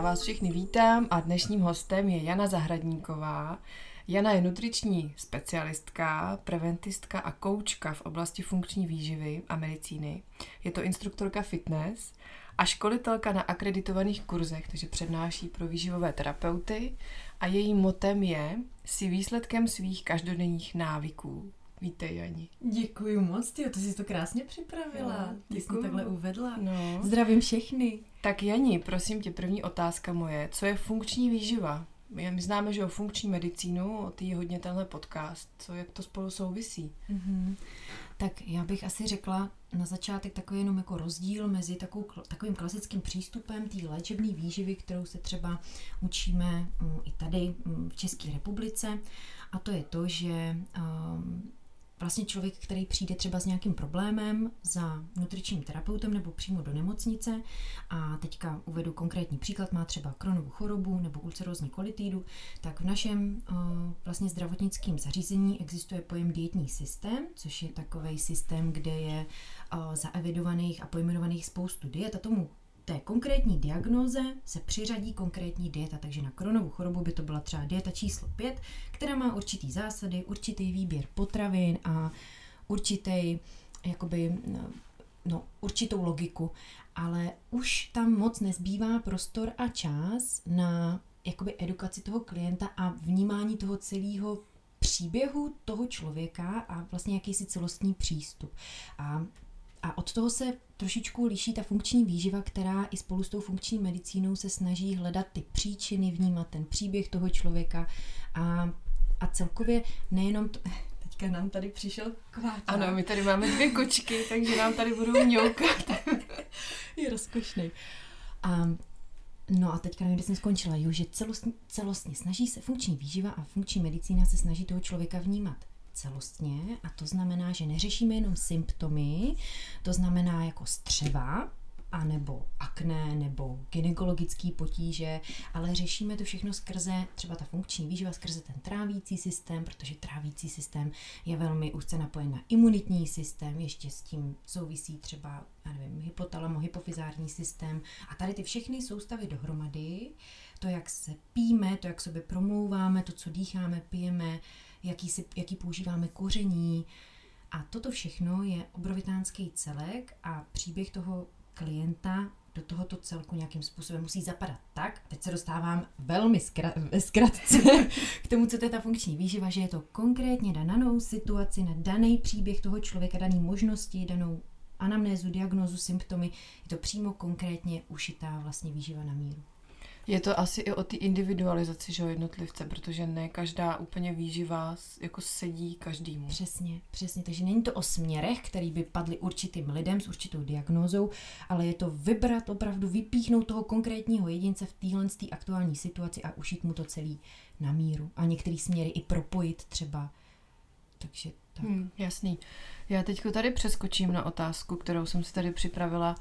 Vás všechny vítám a dnešním hostem je Jana Zahradníková. Jana je nutriční specialistka, preventistka a koučka v oblasti funkční výživy a medicíny. Je to instruktorka fitness a školitelka na akreditovaných kurzech, takže přednáší pro výživové terapeuty a jejím motem je si výsledkem svých každodenních návyků. Vítej, Jani. Děkuji moc, ty, to jsi to krásně připravila. No, ty jsi to takhle uvedla. No. Zdravím všechny. Tak Jani, prosím tě, první otázka moje. Co je funkční výživa? My známe, že o funkční medicínu, o tý hodně tenhle podcast. Co, jak to spolu souvisí? Mm-hmm. Tak já bych asi řekla na začátek takový jenom jako rozdíl mezi takovou, takovým klasickým přístupem té léčebné výživy, kterou se třeba učíme um, i tady um, v České republice. A to je to, že um, vlastně člověk, který přijde třeba s nějakým problémem za nutričním terapeutem nebo přímo do nemocnice. A teďka uvedu konkrétní příklad, má třeba kronovou chorobu nebo ulcerózní kolitídu, tak v našem uh, vlastně zdravotnickém zařízení existuje pojem dietní systém, což je takový systém, kde je uh, zaevidovaných a pojmenovaných spoustu diet a tomu té konkrétní diagnóze se přiřadí konkrétní dieta, takže na kronovou chorobu by to byla třeba dieta číslo 5, která má určitý zásady, určitý výběr potravin a určitý, jakoby, no, určitou logiku, ale už tam moc nezbývá prostor a čas na jakoby edukaci toho klienta a vnímání toho celého příběhu toho člověka a vlastně jakýsi celostní přístup. A a od toho se trošičku liší ta funkční výživa, která i spolu s tou funkční medicínou se snaží hledat ty příčiny, vnímat ten příběh toho člověka a, a celkově nejenom to, teďka nám tady přišel kváčák. Ano, my tady máme dvě kočky, takže nám tady budou mňoukat. je rozkošný. A, no a teďka nevím, kde jsem skončila. Jo, že celostně, celostně snaží se funkční výživa a funkční medicína se snaží toho člověka vnímat celostně a to znamená, že neřešíme jenom symptomy, to znamená jako střeva, a nebo akné, nebo gynekologické potíže, ale řešíme to všechno skrze třeba ta funkční výživa, skrze ten trávící systém, protože trávící systém je velmi úzce napojen na imunitní systém, ještě s tím souvisí třeba, já nevím, hypotalamo, hypofizární systém. A tady ty všechny soustavy dohromady, to, jak se píme, to, jak sobě promlouváme, to, co dýcháme, pijeme, jaký, si, jaký používáme koření. A toto všechno je obrovitánský celek a příběh toho klienta do tohoto celku nějakým způsobem musí zapadat tak, teď se dostávám velmi zkra- zkratce k tomu, co to je ta funkční výživa, že je to konkrétně na danou situaci, na daný příběh toho člověka, daný možnosti, danou anamnézu, diagnózu, symptomy, je to přímo konkrétně ušitá vlastně výživa na míru. Je to asi i o té individualizaci že jednotlivce, protože ne každá úplně výživa jako sedí každému. Přesně, přesně. Takže není to o směrech, který by padly určitým lidem s určitou diagnózou, ale je to vybrat opravdu, vypíchnout toho konkrétního jedince v téhle aktuální situaci a ušít mu to celý na míru. A některé směry i propojit třeba. Takže tak. Hmm, jasný. Já teď tady přeskočím na otázku, kterou jsem si tady připravila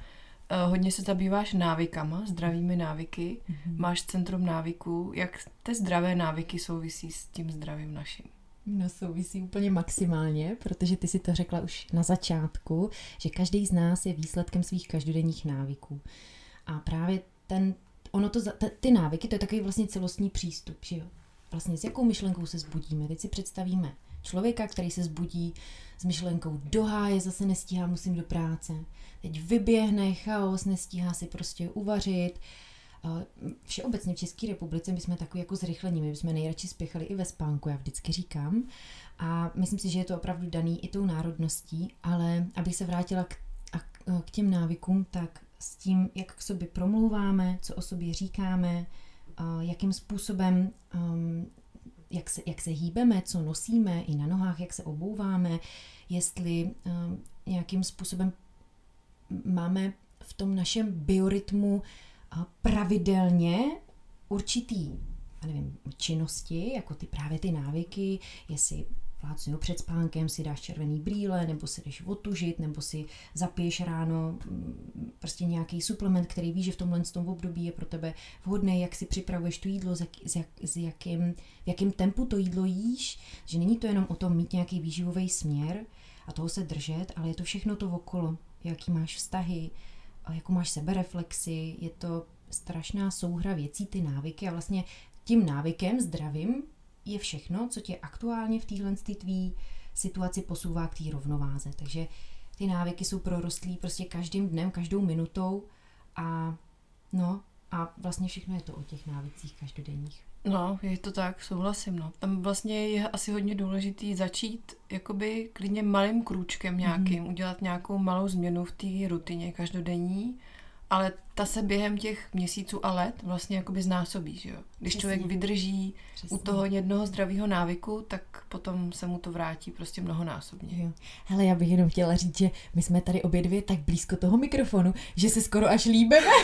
hodně se zabýváš návykama, zdravými návyky. Mm-hmm. Máš centrum návyků. Jak ty zdravé návyky souvisí s tím zdravím naším? No souvisí úplně maximálně, protože ty si to řekla už na začátku, že každý z nás je výsledkem svých každodenních návyků. A právě ten, ono to, ty návyky, to je takový vlastně celostní přístup, že jo? Vlastně s jakou myšlenkou se zbudíme. Teď si představíme člověka, který se zbudí s myšlenkou do háje, zase nestíhá, musím do práce. Teď vyběhne chaos, nestíhá si prostě uvařit. Všeobecně v České republice my jsme takový jako zrychlení, my bychom nejradši spěchali i ve spánku, já vždycky říkám. A myslím si, že je to opravdu daný i tou národností, ale abych se vrátila k, a, k těm návykům, tak s tím, jak k sobě promlouváme, co o sobě říkáme, jakým způsobem um, jak se, jak se hýbeme, co nosíme i na nohách, jak se obouváme, jestli um, nějakým způsobem máme v tom našem biorytmu uh, pravidelně určitý nevím, činnosti, jako ty právě ty návyky, jestli plácnu před spánkem si dáš červený brýle, nebo si jdeš otužit, nebo si zapiješ ráno mm, prostě nějaký suplement, který víš, že v tomhle tom období je pro tebe vhodný, jak si připravuješ to jídlo, s, jak, s, jak, s jakým, v jakém tempu to jídlo jíš, že není to jenom o tom mít nějaký výživový směr a toho se držet, ale je to všechno to okolo, jaký máš vztahy, jakou máš sebereflexi, je to strašná souhra věcí, ty návyky a vlastně tím návykem zdravým je všechno, co tě aktuálně v téhle tvý situaci posouvá k té rovnováze. Takže ty návyky jsou prorostlí prostě každým dnem, každou minutou a no a vlastně všechno je to o těch návicích každodenních. No, je to tak, souhlasím, no. Tam vlastně je asi hodně důležitý začít jakoby klidně malým krůčkem nějakým, mm. udělat nějakou malou změnu v té rutině každodenní, ale ta se během těch měsíců a let vlastně jakoby znásobí, že jo. Když Přesně. člověk vydrží Přesně. u toho jednoho zdravého návyku, tak potom se mu to vrátí prostě mnohonásobně. Jo. Hele, já bych jenom chtěla říct, že my jsme tady obě dvě tak blízko toho mikrofonu, že se skoro až líbeme.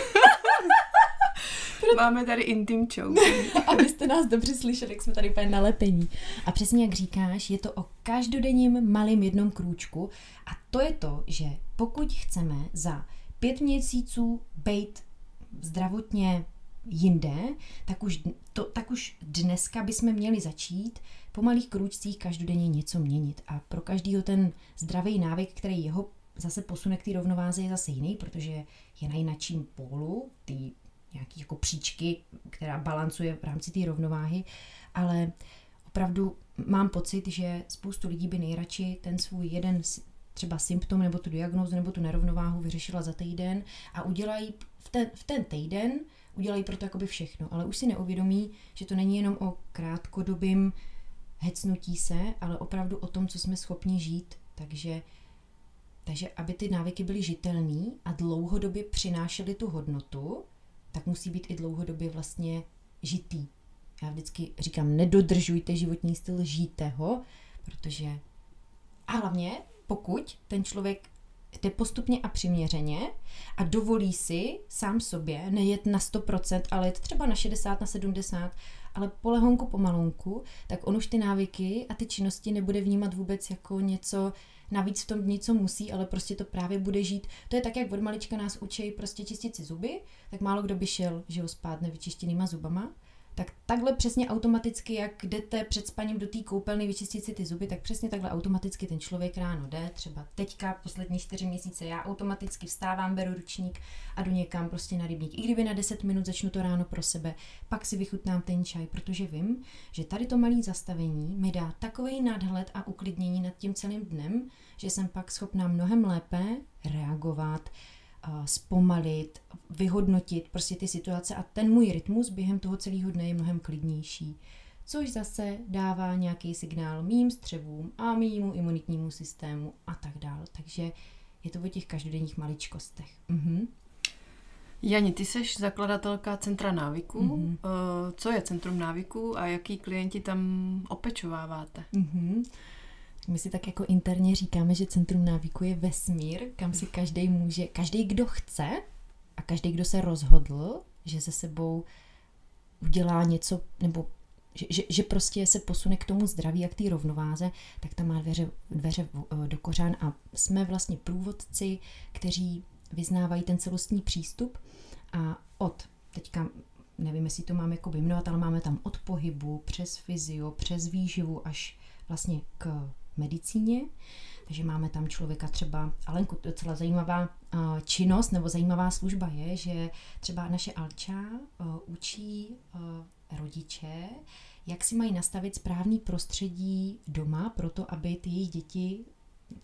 Máme tady intim show. Abyste nás dobře slyšeli, jak jsme tady úplně nalepení. A přesně jak říkáš, je to o každodenním malým jednom krůčku a to je to, že pokud chceme za pět měsíců být zdravotně jinde, tak už, to, tak už dneska bychom měli začít po malých krůčcích každodenně něco měnit. A pro každýho ten zdravý návyk, který jeho zase posune k té rovnováze, je zase jiný, protože je na jinačím pólu, ty nějaký jako příčky, která balancuje v rámci té rovnováhy, ale opravdu mám pocit, že spoustu lidí by nejradši ten svůj jeden třeba symptom nebo tu diagnózu nebo tu nerovnováhu vyřešila za týden a udělají v ten, v ten týden udělají pro to jakoby všechno, ale už si neuvědomí, že to není jenom o krátkodobým hecnutí se, ale opravdu o tom, co jsme schopni žít. Takže, takže aby ty návyky byly žitelné a dlouhodobě přinášely tu hodnotu, tak musí být i dlouhodobě vlastně žitý. Já vždycky říkám, nedodržujte životní styl, žijte ho, protože a hlavně, pokud ten člověk jde postupně a přiměřeně a dovolí si sám sobě nejet na 100%, ale jet třeba na 60, na 70, ale polehonku pomalonku, tak on už ty návyky a ty činnosti nebude vnímat vůbec jako něco, navíc v tom dní, co musí, ale prostě to právě bude žít. To je tak, jak od malička nás učí prostě čistit si zuby, tak málo kdo by šel, že ho spát nevyčištěnýma zubama tak takhle přesně automaticky, jak jdete před spaním do té koupelny vyčistit si ty zuby, tak přesně takhle automaticky ten člověk ráno jde. Třeba teďka, poslední čtyři měsíce, já automaticky vstávám, beru ručník a jdu někam prostě na rybník. I kdyby na 10 minut začnu to ráno pro sebe, pak si vychutnám ten čaj, protože vím, že tady to malé zastavení mi dá takový nadhled a uklidnění nad tím celým dnem, že jsem pak schopná mnohem lépe reagovat, zpomalit, vyhodnotit prostě ty situace a ten můj rytmus během toho celého dne je mnohem klidnější. Což zase dává nějaký signál mým střevům a mýmu imunitnímu systému a tak dále. Takže je to o těch každodenních maličkostech. Mhm. Jani, ty jsi zakladatelka Centra návyků. Mm-hmm. Co je Centrum návyků a jaký klienti tam opečováváte? Mm-hmm. My si tak jako interně říkáme, že centrum návyku je vesmír, kam si každý může, každý, kdo chce a každý, kdo se rozhodl, že se sebou udělá něco, nebo že, že, že prostě se posune k tomu zdraví a k té rovnováze, tak tam má dveře, dveře eh, do kořán a jsme vlastně průvodci, kteří vyznávají ten celostní přístup a od teďka nevím, jestli to mám jako vyjmenovat, ale máme tam od pohybu, přes fyzio, přes výživu až vlastně k medicíně. Takže máme tam člověka třeba, Alenku, docela zajímavá uh, činnost nebo zajímavá služba je, že třeba naše Alča uh, učí uh, rodiče, jak si mají nastavit správný prostředí doma pro to, aby ty jejich děti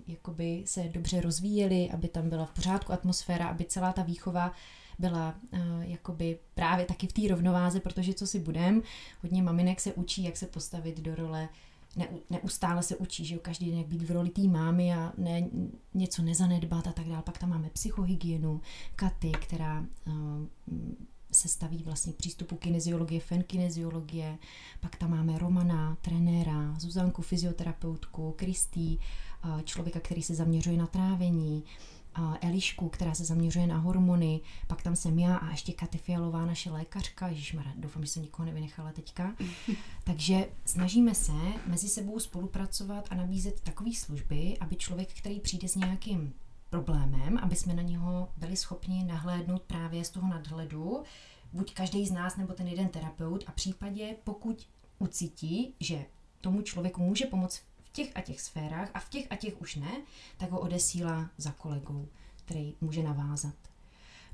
jakoby se dobře rozvíjely, aby tam byla v pořádku atmosféra, aby celá ta výchova byla uh, jakoby právě taky v té rovnováze, protože co si budem, hodně maminek se učí, jak se postavit do role ne, neustále se učí, že jo, každý den jak být v roli té mámy a ne, něco nezanedbat a tak dále. Pak tam máme psychohygienu, Katy, která uh, se staví vlastně k přístupu kineziologie, fenkineziologie, pak tam máme Romana, trenéra, Zuzanku, fyzioterapeutku, Kristý, uh, člověka, který se zaměřuje na trávení, Elišku, která se zaměřuje na hormony, pak tam jsem já a ještě Katy Fialová, naše lékařka, Ježišmarja, doufám, že jsem nikoho nevynechala teďka. Takže snažíme se mezi sebou spolupracovat a nabízet takové služby, aby člověk, který přijde s nějakým problémem, aby jsme na něho byli schopni nahlédnout právě z toho nadhledu, buď každý z nás nebo ten jeden terapeut. A případě, pokud ucítí, že tomu člověku může pomoct těch a těch sférách a v těch a těch už ne, tak ho odesílá za kolegou, který může navázat.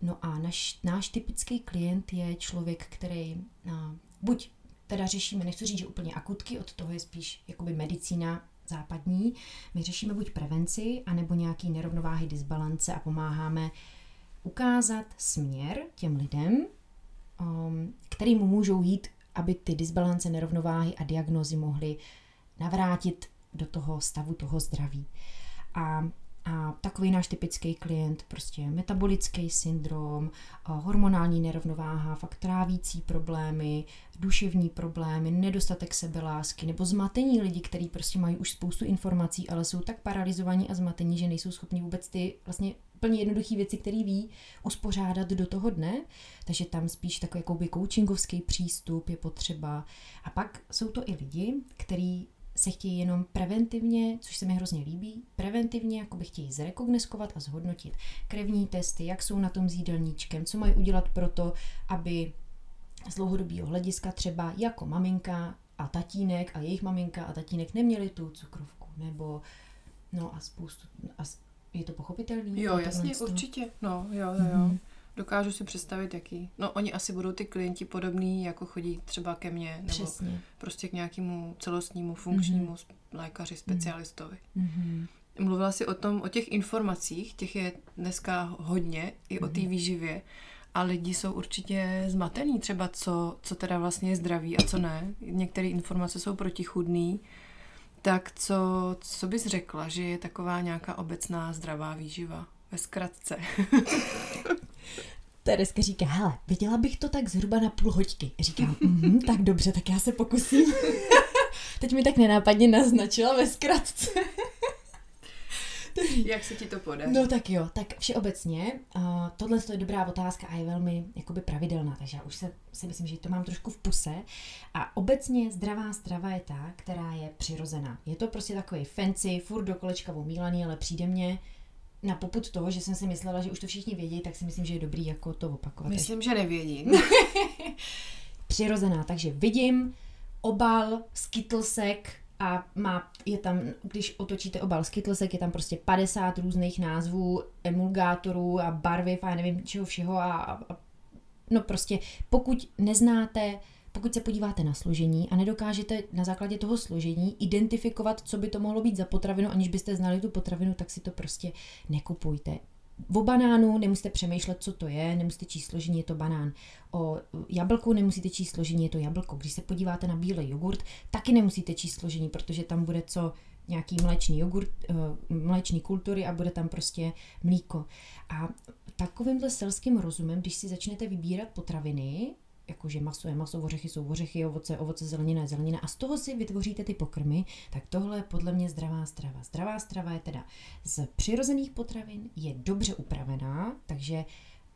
No a naš, náš typický klient je člověk, který a, buď teda řešíme, nechci říct, že úplně akutky, od toho je spíš jakoby medicína západní. My řešíme buď prevenci, anebo nějaký nerovnováhy, disbalance a pomáháme ukázat směr těm lidem, um, kterým můžou jít, aby ty disbalance, nerovnováhy a diagnozy mohly navrátit do toho stavu toho zdraví. A a takový náš typický klient, prostě metabolický syndrom, hormonální nerovnováha, fakt trávící problémy, duševní problémy, nedostatek sebelásky nebo zmatení lidí, kteří prostě mají už spoustu informací, ale jsou tak paralizovaní a zmatení, že nejsou schopni vůbec ty vlastně plně jednoduché věci, které ví, uspořádat do toho dne. Takže tam spíš takový jakoby coachingovský přístup je potřeba. A pak jsou to i lidi, kteří se chtějí jenom preventivně, což se mi hrozně líbí, preventivně jako by chtějí zrekogneskovat a zhodnotit krevní testy, jak jsou na tom s jídelníčkem, co mají udělat pro to, aby z dlouhodobého hlediska třeba jako maminka a tatínek a jejich maminka a tatínek neměli tu cukrovku, nebo no a spoustu, a je to pochopitelný? Jo, jasně, určitě, no, jo, jo, jo. Mm-hmm. Dokážu si představit, jaký. No, oni asi budou ty klienti podobný, jako chodí třeba ke mně, nebo Přesně. prostě k nějakému celostnímu, funkčnímu mm-hmm. lékaři, specialistovi. Mm-hmm. Mluvila jsi o tom, o těch informacích, těch je dneska hodně, i mm-hmm. o té mhm. výživě. A lidi jsou určitě zmatený třeba, co, co teda vlastně je zdraví a co ne. Některé informace jsou protichudný. Tak co, co bys řekla, že je taková nějaká obecná zdravá výživa? Ve zkratce. Tereska říká, hele, viděla bych to tak zhruba na půl hoďky. Říkám, mm, tak dobře, tak já se pokusím. Teď mi tak nenápadně naznačila ve zkratce. Jak se ti to podaří? No tak jo, tak všeobecně, uh, tohle je dobrá otázka a je velmi jakoby pravidelná, takže já už se, si myslím, že to mám trošku v puse. A obecně zdravá strava je ta, která je přirozená. Je to prostě takový fancy, furt do kolečka omílaný, ale přijde mně, na poput toho, že jsem si myslela, že už to všichni vědí, tak si myslím, že je dobrý jako to opakovat. Myslím, že nevědí. Přirozená, takže vidím obal, skittlesek a má, je tam, když otočíte obal skittlesek, je tam prostě 50 různých názvů, emulgátorů a barviv a nevím čeho všeho a, a no prostě pokud neznáte pokud se podíváte na složení a nedokážete na základě toho složení identifikovat, co by to mohlo být za potravinu, aniž byste znali tu potravinu, tak si to prostě nekupujte. O banánu nemusíte přemýšlet, co to je, nemusíte číst složení, je to banán. O jablku nemusíte číst složení, je to jablko. Když se podíváte na bílý jogurt, taky nemusíte číst složení, protože tam bude co nějaký mléčný jogurt, eh, mléčný kultury a bude tam prostě mlíko. A takovýmhle selským rozumem, když si začnete vybírat potraviny, jakože maso je maso, ořechy jsou ořechy, ovoce, ovoce, zelenina je zelenina a z toho si vytvoříte ty pokrmy, tak tohle je podle mě zdravá strava. Zdravá strava je teda z přirozených potravin, je dobře upravená, takže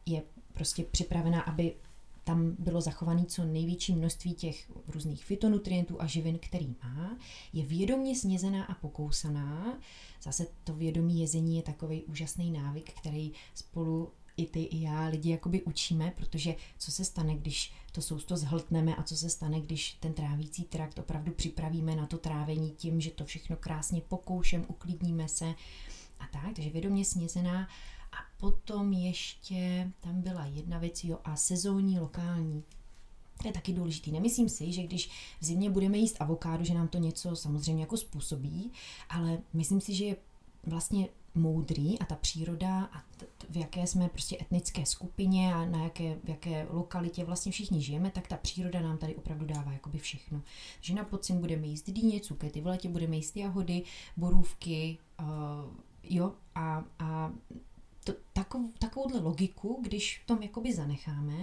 je prostě připravená, aby tam bylo zachované co největší množství těch různých fitonutrientů a živin, který má, je vědomě snězená a pokousaná. Zase to vědomí jezení je takový úžasný návyk, který spolu i ty, i já lidi jakoby učíme, protože co se stane, když to sousto zhltneme a co se stane, když ten trávící trakt opravdu připravíme na to trávení tím, že to všechno krásně pokoušem, uklidníme se a tak, takže vědomě snězená. A potom ještě tam byla jedna věc, jo, a sezónní, lokální. To je taky důležitý. Nemyslím si, že když v zimě budeme jíst avokádo, že nám to něco samozřejmě jako způsobí, ale myslím si, že je vlastně moudrý a ta příroda a t- v jaké jsme prostě etnické skupině a na jaké, v jaké lokalitě vlastně všichni žijeme, tak ta příroda nám tady opravdu dává jakoby všechno. Že na podzim budeme jíst dýně, cukety, v létě budeme jíst jahody, borůvky, uh, jo, a, a to, takov, takovouhle logiku, když v tom jakoby zanecháme,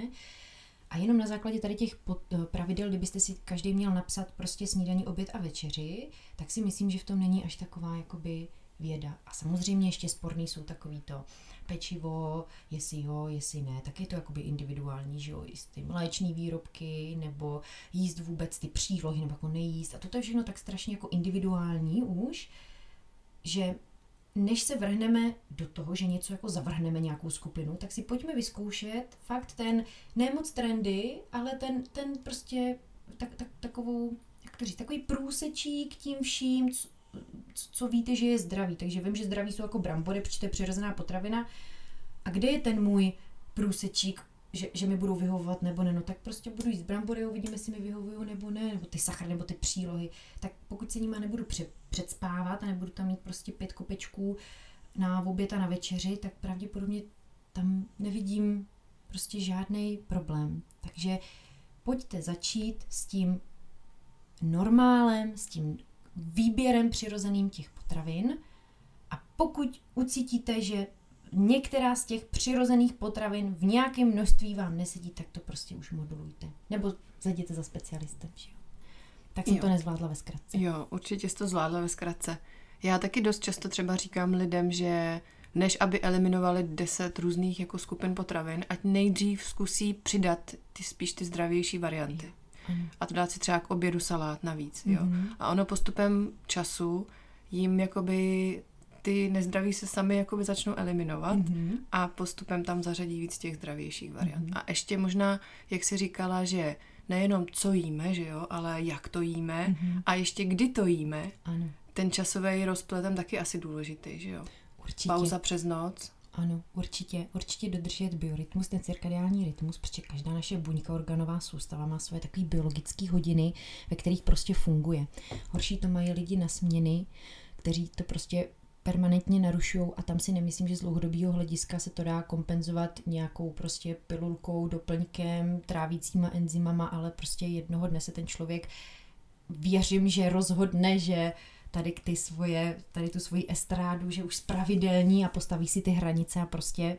a jenom na základě tady těch pod, eh, pravidel, kdybyste si každý měl napsat prostě snídaní, oběd a večeři, tak si myslím, že v tom není až taková jakoby věda. A samozřejmě ještě sporný jsou takový to pečivo, jestli jo, jestli ne, tak je to jakoby individuální, že jo, ty mléčné výrobky, nebo jíst vůbec ty přílohy, nebo jako nejíst. A toto je všechno tak strašně jako individuální už, že než se vrhneme do toho, že něco jako zavrhneme nějakou skupinu, tak si pojďme vyzkoušet fakt ten, ne moc trendy, ale ten, ten prostě tak, tak, takovou, jak to říct, takový průsečík tím vším, co, co víte, že je zdravý. Takže vím, že zdraví jsou jako brambory, protože přirozená potravina. A kde je ten můj průsečík, že, že mi budou vyhovovat nebo ne, no tak prostě budu jíst brambory, uvidíme, jestli mi vyhovují nebo ne, nebo ty sachary, nebo ty přílohy. Tak pokud se nima nebudu pře- předspávat a nebudu tam mít prostě pět kopečků na oběd a na večeři, tak pravděpodobně tam nevidím prostě žádný problém. Takže pojďte začít s tím normálem, s tím výběrem přirozeným těch potravin a pokud ucítíte, že některá z těch přirozených potravin v nějakém množství vám nesedí, tak to prostě už modulujte. Nebo zajděte za specialistem. Že jo? Tak jsem jo. to nezvládla ve zkratce. Jo, určitě jsi to zvládla ve zkratce. Já taky dost často třeba říkám lidem, že než aby eliminovali deset různých jako skupin potravin, ať nejdřív zkusí přidat ty spíš ty zdravější varianty. Jo. A to dát si třeba k obědu salát navíc. Jo. Mm-hmm. A ono postupem času jim jakoby ty nezdraví se sami jakoby začnou eliminovat mm-hmm. a postupem tam zařadí víc těch zdravějších variant. Mm-hmm. A ještě možná, jak jsi říkala, že nejenom co jíme, že jo, ale jak to jíme mm-hmm. a ještě kdy to jíme, ano. ten časový rozplet tam taky asi důležitý, že jo. Určitě. Pauza přes noc. Ano, určitě, určitě dodržet biorytmus, ten cirkadiální rytmus, protože každá naše buňka, organová soustava má svoje takové biologické hodiny, ve kterých prostě funguje. Horší to mají lidi na směny, kteří to prostě permanentně narušují a tam si nemyslím, že z dlouhodobého hlediska se to dá kompenzovat nějakou prostě pilulkou, doplňkem, trávícíma enzymama, ale prostě jednoho dne se ten člověk věřím, že rozhodne, že tady ty svoje, tady tu svoji estrádu, že už spravidelní a postaví si ty hranice a prostě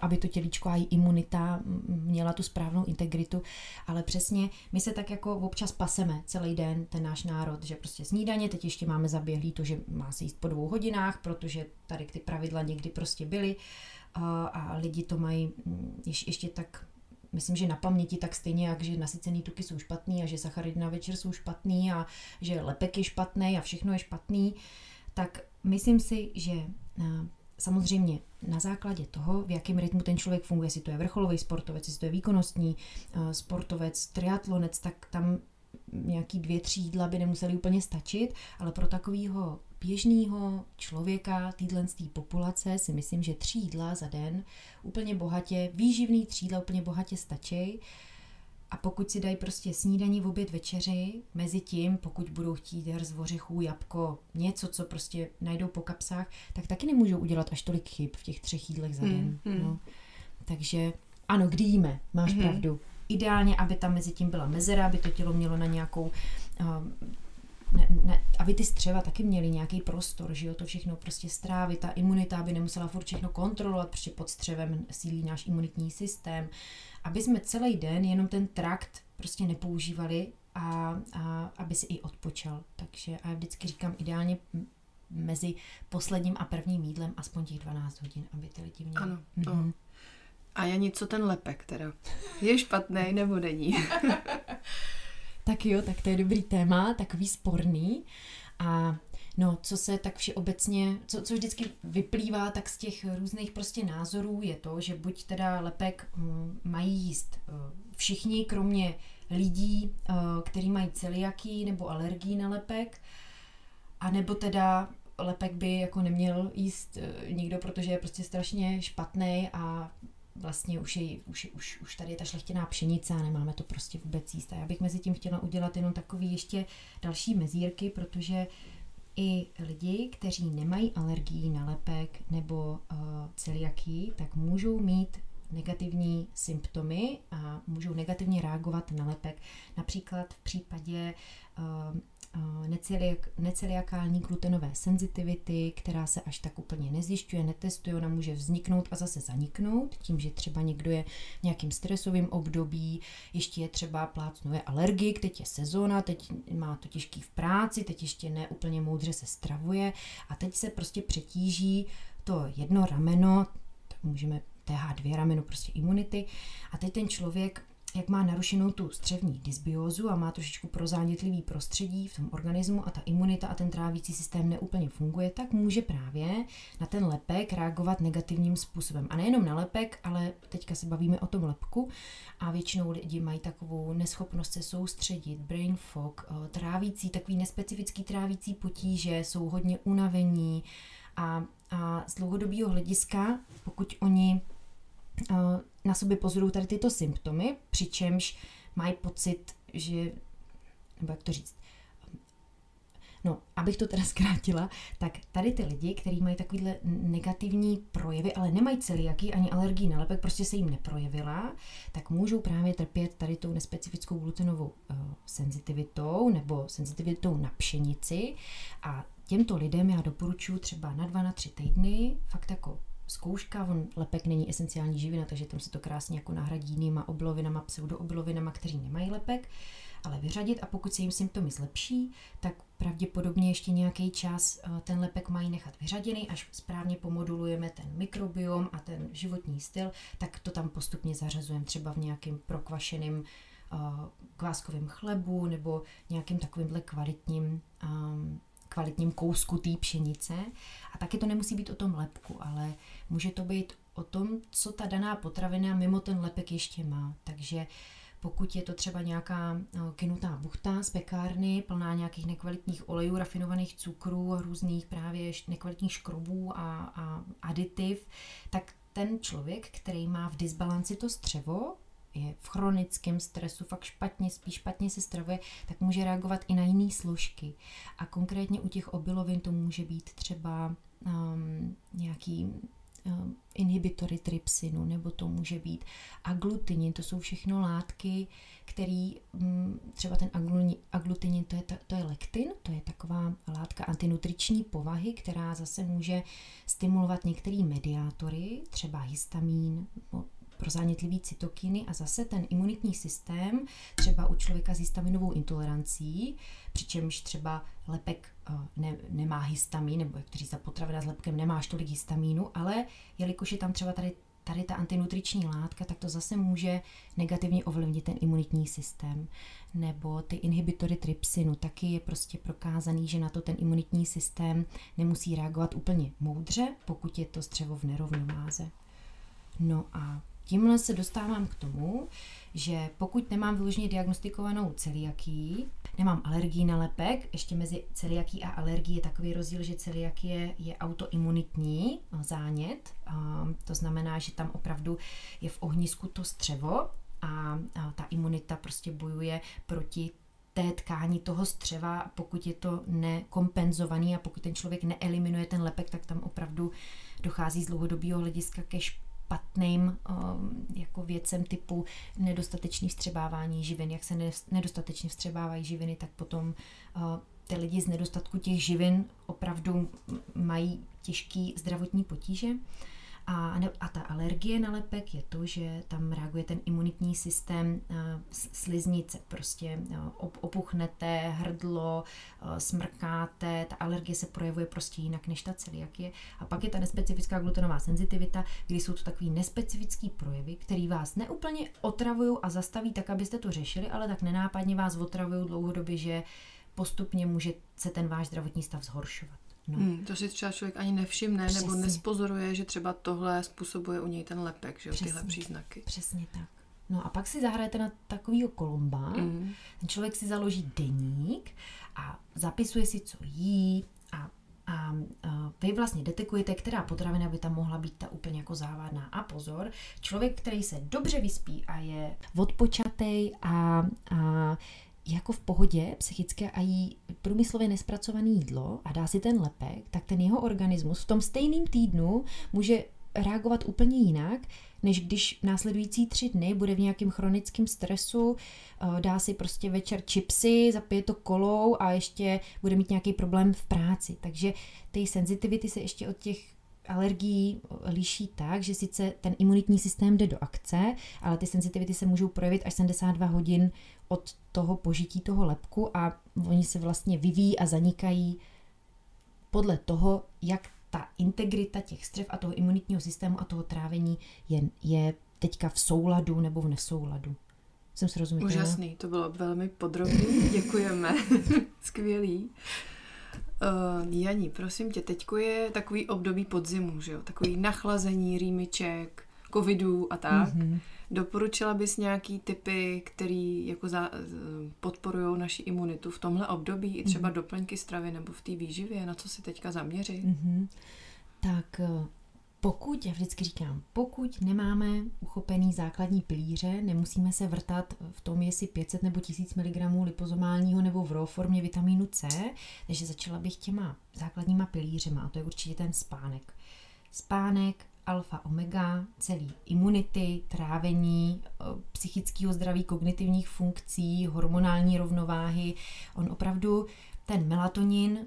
aby to tělíčko a imunita měla tu správnou integritu, ale přesně my se tak jako občas paseme celý den, ten náš národ, že prostě snídaně, teď ještě máme zaběhlý to, že má se jíst po dvou hodinách, protože tady ty pravidla někdy prostě byly a, a lidi to mají ještě, ještě tak myslím, že na paměti tak stejně, jak že nasycený tuky jsou špatný a že sacharidy na večer jsou špatný a že lepek je špatný a všechno je špatný, tak myslím si, že samozřejmě na základě toho, v jakém rytmu ten člověk funguje, jestli to je vrcholový sportovec, jestli to je výkonnostní sportovec, triatlonec, tak tam nějaký dvě, tři jídla by nemuseli úplně stačit, ale pro takového běžného člověka týhle populace si myslím, že tři jídla za den úplně bohatě, výživný jídla úplně bohatě stačí. A pokud si dají prostě snídaní, v oběd, večeři, mezi tím, pokud budou chtít herz, ořechů, jabko, něco, co prostě najdou po kapsách, tak taky nemůžou udělat až tolik chyb v těch třech jídlech za den. Mm, mm. No. Takže ano, kdy jíme, máš mm. pravdu. Ideálně, aby tam mezi tím byla mezera, aby to tělo mělo na nějakou uh, ne, ne, aby ty střeva taky měly nějaký prostor, že jo, to všechno prostě strávit, ta imunita, aby nemusela furt všechno kontrolovat, protože pod střevem sílí náš imunitní systém, aby jsme celý den jenom ten trakt prostě nepoužívali a, a aby si i odpočal. Takže a já vždycky říkám ideálně mezi posledním a prvním jídlem aspoň těch 12 hodin, aby ty lidi měli. Ano, mm-hmm. A je něco ten lepek teda? Je špatný nebo není? tak jo, tak to je dobrý téma, takový sporný. A no, co se tak všeobecně, co, co vždycky vyplývá tak z těch různých prostě názorů, je to, že buď teda lepek hm, mají jíst eh, všichni, kromě lidí, eh, kteří mají celiaký nebo alergii na lepek, a nebo teda lepek by jako neměl jíst eh, nikdo, protože je prostě strašně špatný a vlastně už, je, už, už, už tady je ta šlechtěná pšenice a nemáme to prostě vůbec jíst. A já bych mezi tím chtěla udělat jenom takový ještě další mezírky, protože i lidi, kteří nemají alergii na lepek nebo uh, celiaký, tak můžou mít negativní symptomy a můžou negativně reagovat na lepek. Například v případě uh, neceliakální glutenové senzitivity, která se až tak úplně nezjišťuje, netestuje, ona může vzniknout a zase zaniknout, tím, že třeba někdo je v nějakým stresovým období, ještě je třeba plácnuje alergik, teď je sezóna, teď má to těžký v práci, teď ještě ne úplně moudře se stravuje a teď se prostě přetíží to jedno rameno, tak můžeme TH2 rameno prostě imunity a teď ten člověk jak má narušenou tu střevní dysbiózu a má trošičku prozánětlivý prostředí v tom organismu a ta imunita a ten trávící systém neúplně funguje, tak může právě na ten lepek reagovat negativním způsobem. A nejenom na lepek, ale teďka se bavíme o tom lepku a většinou lidi mají takovou neschopnost se soustředit, brain fog, eh, trávící, takový nespecifický trávící potíže, jsou hodně unavení a, a z dlouhodobého hlediska, pokud oni na sobě pozorují tady tyto symptomy, přičemž mají pocit, že, nebo jak to říct, No, abych to teda zkrátila, tak tady ty lidi, kteří mají takovýhle negativní projevy, ale nemají celiaký ani alergii na lepek, prostě se jim neprojevila, tak můžou právě trpět tady tou nespecifickou glutenovou uh, senzitivitou nebo senzitivitou na pšenici. A těmto lidem já doporučuji třeba na dva, na tři týdny, fakt jako zkouška, on lepek není esenciální živina, takže tam se to krásně jako nahradí jinýma oblovinama, pseudooblovinama, kteří nemají lepek, ale vyřadit a pokud se jim symptomy zlepší, tak pravděpodobně ještě nějaký čas eh, ten lepek mají nechat vyřaděný, až správně pomodulujeme ten mikrobiom a ten životní styl, tak to tam postupně zařazujeme třeba v nějakým prokvašeným uh, kváskovém chlebu nebo nějakým takovýmhle kvalitním um, kvalitním kousku té pšenice. A taky to nemusí být o tom lepku, ale může to být o tom, co ta daná potravina mimo ten lepek ještě má. Takže pokud je to třeba nějaká no, kynutá buchta z pekárny, plná nějakých nekvalitních olejů, rafinovaných cukrů, různých právě nekvalitních škrobů a, a aditiv, tak ten člověk, který má v disbalanci to střevo, je v chronickém stresu, fakt špatně spí, špatně se stravuje, tak může reagovat i na jiné složky. A konkrétně u těch obilovin to může být třeba um, nějaký um, inhibitory trypsinu, nebo to může být aglutinin, to jsou všechno látky, který um, třeba ten aglutinin, to je, ta, to je lektin, to je taková látka antinutriční povahy, která zase může stimulovat některé mediátory, třeba histamin, pro zánětlivý cytokiny a zase ten imunitní systém, třeba u člověka s histaminovou intolerancí, přičemž třeba lepek eh, ne, nemá histamin, nebo jak říct, potravina s lepkem nemáš tolik histamínu, ale jelikož je tam třeba tady tady ta antinutriční látka, tak to zase může negativně ovlivnit ten imunitní systém. Nebo ty inhibitory trypsinu, taky je prostě prokázaný, že na to ten imunitní systém nemusí reagovat úplně moudře, pokud je to střevo v nerovnováze. No a Tímhle se dostávám k tomu, že pokud nemám vyloženě diagnostikovanou celiakii, nemám alergii na lepek, ještě mezi celiakí a alergií je takový rozdíl, že celiakie je autoimunitní zánět, to znamená, že tam opravdu je v ohnisku to střevo a, ta imunita prostě bojuje proti té tkání toho střeva, pokud je to nekompenzovaný a pokud ten člověk neeliminuje ten lepek, tak tam opravdu dochází z dlouhodobého hlediska ke špatným um, jako věcem typu nedostatečný vstřebávání živin. Jak se nedostatečně vstřebávají živiny, tak potom uh, ty lidi z nedostatku těch živin opravdu mají těžký zdravotní potíže. A, a ta alergie na lepek je to, že tam reaguje ten imunitní systém sliznice, prostě opuchnete, hrdlo, smrkáte, ta alergie se projevuje prostě jinak než ta celiakie. A pak je ta nespecifická glutenová senzitivita, kdy jsou to takový nespecifický projevy, který vás neúplně otravují a zastaví tak, abyste to řešili, ale tak nenápadně vás otravují dlouhodobě, že postupně může se ten váš zdravotní stav zhoršovat. No. Hmm, to si třeba člověk ani nevšimne Přesně. nebo nespozoruje, že třeba tohle způsobuje u něj ten lepek, že jo, tyhle příznaky. Přesně tak. No a pak si zahrajete na takovýho kolomba, mm. ten člověk si založí deník a zapisuje si, co jí a, a, a vy vlastně detekujete, která potravina by tam mohla být ta úplně jako závadná. A pozor, člověk, který se dobře vyspí a je odpočatej a, a jako v pohodě psychické a jí průmyslově nespracované jídlo a dá si ten lepek, tak ten jeho organismus v tom stejným týdnu může reagovat úplně jinak, než když následující tři dny bude v nějakém chronickém stresu, eh, dá si prostě večer čipsy, zapije to kolou a ještě bude mít nějaký problém v práci. Takže ty senzitivity se ještě od těch alergií liší tak, že sice ten imunitní systém jde do akce, ale ty senzitivity se můžou projevit až 72 hodin od toho požití toho lepku a oni se vlastně vyvíjí a zanikají podle toho, jak ta integrita těch střev a toho imunitního systému a toho trávení je, je teďka v souladu nebo v nesouladu. Jsem srozumitelná? Úžasný, to bylo velmi podrobný, děkujeme, skvělý. Uh, Janí, prosím tě, teďko je takový období podzimu, že jo? Takový nachlazení, rýmiček, covidů a tak. Mm-hmm. Doporučila bys nějaký typy, který jako za, podporují naši imunitu v tomhle období, i třeba mm-hmm. doplňky stravy nebo v té výživě, na co si teďka zaměřit? Mm-hmm. Tak eh, pokud, já vždycky říkám, pokud nemáme uchopený základní pilíře, nemusíme se vrtat v tom, jestli 500 nebo 1000 mg lipozomálního nebo v raw formě vitamínu C, takže začala bych těma základníma pilířema a to je určitě ten spánek. Spánek, alfa, omega, celý imunity, trávení, eh, psychického zdraví, kognitivních funkcí, hormonální rovnováhy. On opravdu ten melatonin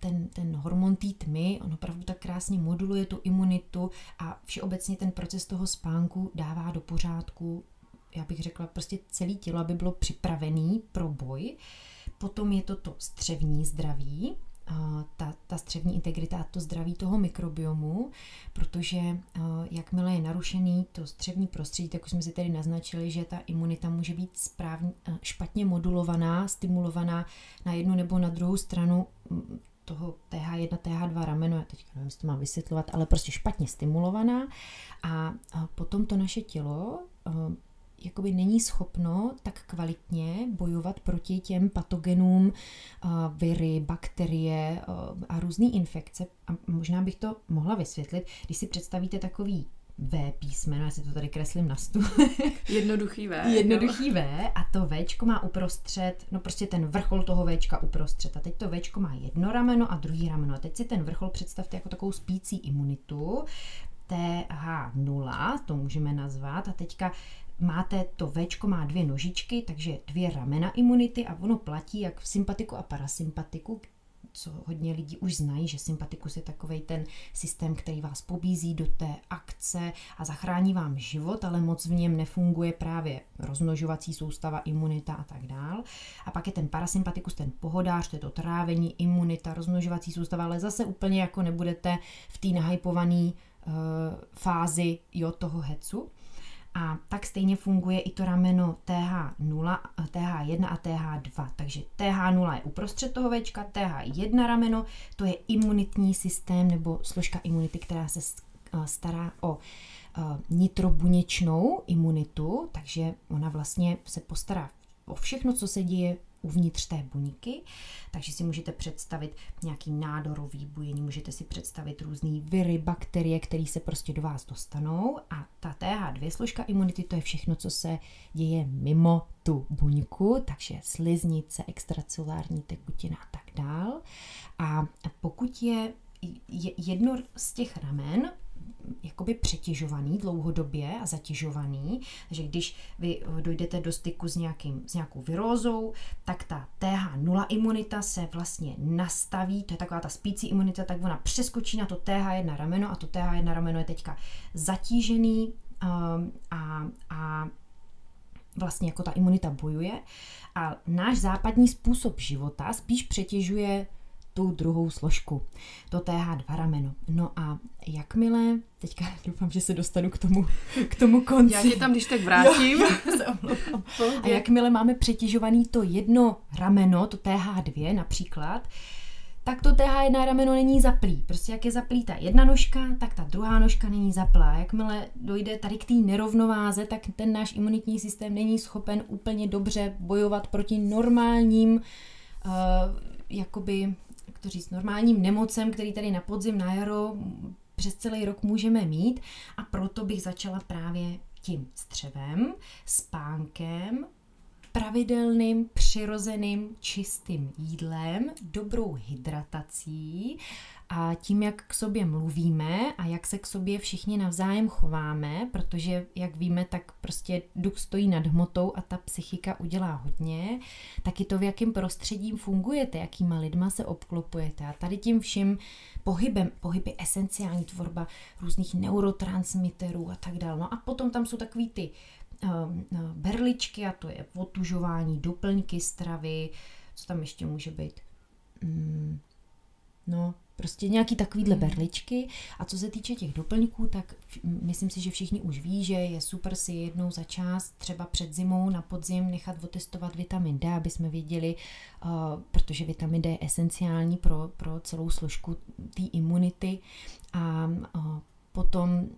ten, ten hormon té tmy, on opravdu tak krásně moduluje tu imunitu a všeobecně ten proces toho spánku dává do pořádku, já bych řekla, prostě celé tělo, aby bylo připravený pro boj. Potom je to to střevní zdraví, ta, ta střevní integrita a to zdraví toho mikrobiomu, protože jakmile je narušený to střevní prostředí, tak už jsme si tady naznačili, že ta imunita může být správně, špatně modulovaná, stimulovaná na jednu nebo na druhou stranu toho TH1, TH2 rameno, já teď nevím, jestli to mám vysvětlovat, ale prostě špatně stimulovaná. A, potom to naše tělo jakoby není schopno tak kvalitně bojovat proti těm patogenům, viry, bakterie a různé infekce. A možná bych to mohla vysvětlit, když si představíte takový V písmeno, já si to tady kreslím na stůl. Jednoduchý V. Jednoduchý V a to Včko má uprostřed, no prostě ten vrchol toho Včka uprostřed. A teď to Včko má jedno rameno a druhý rameno. A teď si ten vrchol představte jako takovou spící imunitu. TH0, to můžeme nazvat. A teďka máte to Včko má dvě nožičky, takže dvě ramena imunity a ono platí jak v sympatiku a parasympatiku, co hodně lidí už znají, že sympatikus je takový ten systém, který vás pobízí do té akce a zachrání vám život, ale moc v něm nefunguje právě rozmnožovací soustava, imunita a tak dál. A pak je ten parasympatikus, ten pohodář, to je to trávení, imunita, rozmnožovací soustava, ale zase úplně jako nebudete v té nahypované fázi jo, toho hecu. A tak stejně funguje i to rameno TH0, TH1 a TH2. Takže TH0 je uprostřed toho Včka, TH1 rameno, to je imunitní systém nebo složka imunity, která se eh, stará o eh, nitrobuněčnou imunitu, takže ona vlastně se postará o všechno, co se děje uvnitř té buňky, takže si můžete představit nějaký nádorový bujení, můžete si představit různé viry, bakterie, které se prostě do vás dostanou a ta TH2 složka imunity, to je všechno, co se děje mimo tu buňku, takže sliznice, extracelulární tekutina a tak dál. A pokud je jedno z těch ramen jakoby přetěžovaný dlouhodobě a zatěžovaný, že když vy dojdete do styku s, nějakým, s nějakou virózou, tak ta TH0 imunita se vlastně nastaví, to je taková ta spící imunita, tak ona přeskočí na to TH1 rameno a to TH1 rameno je teďka zatížený um, a, a vlastně jako ta imunita bojuje. A náš západní způsob života spíš přetěžuje tu druhou složku, to TH2 rameno. No a jakmile, teďka doufám, že se dostanu k tomu, k tomu konci. Já tě tam když tak vrátím. Jo, se a jakmile máme přetěžovaný to jedno rameno, to TH2 například, tak to TH1 rameno není zaplý. Prostě jak je zaplý ta jedna nožka, tak ta druhá nožka není zaplá. Jakmile dojde tady k té nerovnováze, tak ten náš imunitní systém není schopen úplně dobře bojovat proti normálním uh, jakoby to říct, normálním nemocem, který tady na podzim, na jaro přes celý rok můžeme mít. A proto bych začala právě tím střevem, spánkem, pravidelným, přirozeným, čistým jídlem, dobrou hydratací a tím, jak k sobě mluvíme a jak se k sobě všichni navzájem chováme, protože, jak víme, tak prostě duch stojí nad hmotou a ta psychika udělá hodně, tak i to, v jakém prostředí fungujete, jakýma lidma se obklopujete. A tady tím vším pohybem, pohyb je esenciální tvorba různých neurotransmiterů a tak dále. No a potom tam jsou takový ty um, berličky a to je otužování, doplňky stravy, co tam ještě může být? Mm, no, Prostě nějaký takovýhle hmm. berličky. A co se týče těch doplňků, tak myslím si, že všichni už ví, že je super si jednou za čas, třeba před zimou na podzim, nechat otestovat vitamin D, aby jsme věděli, uh, protože vitamin D je esenciální pro, pro celou složku té imunity. A uh, potom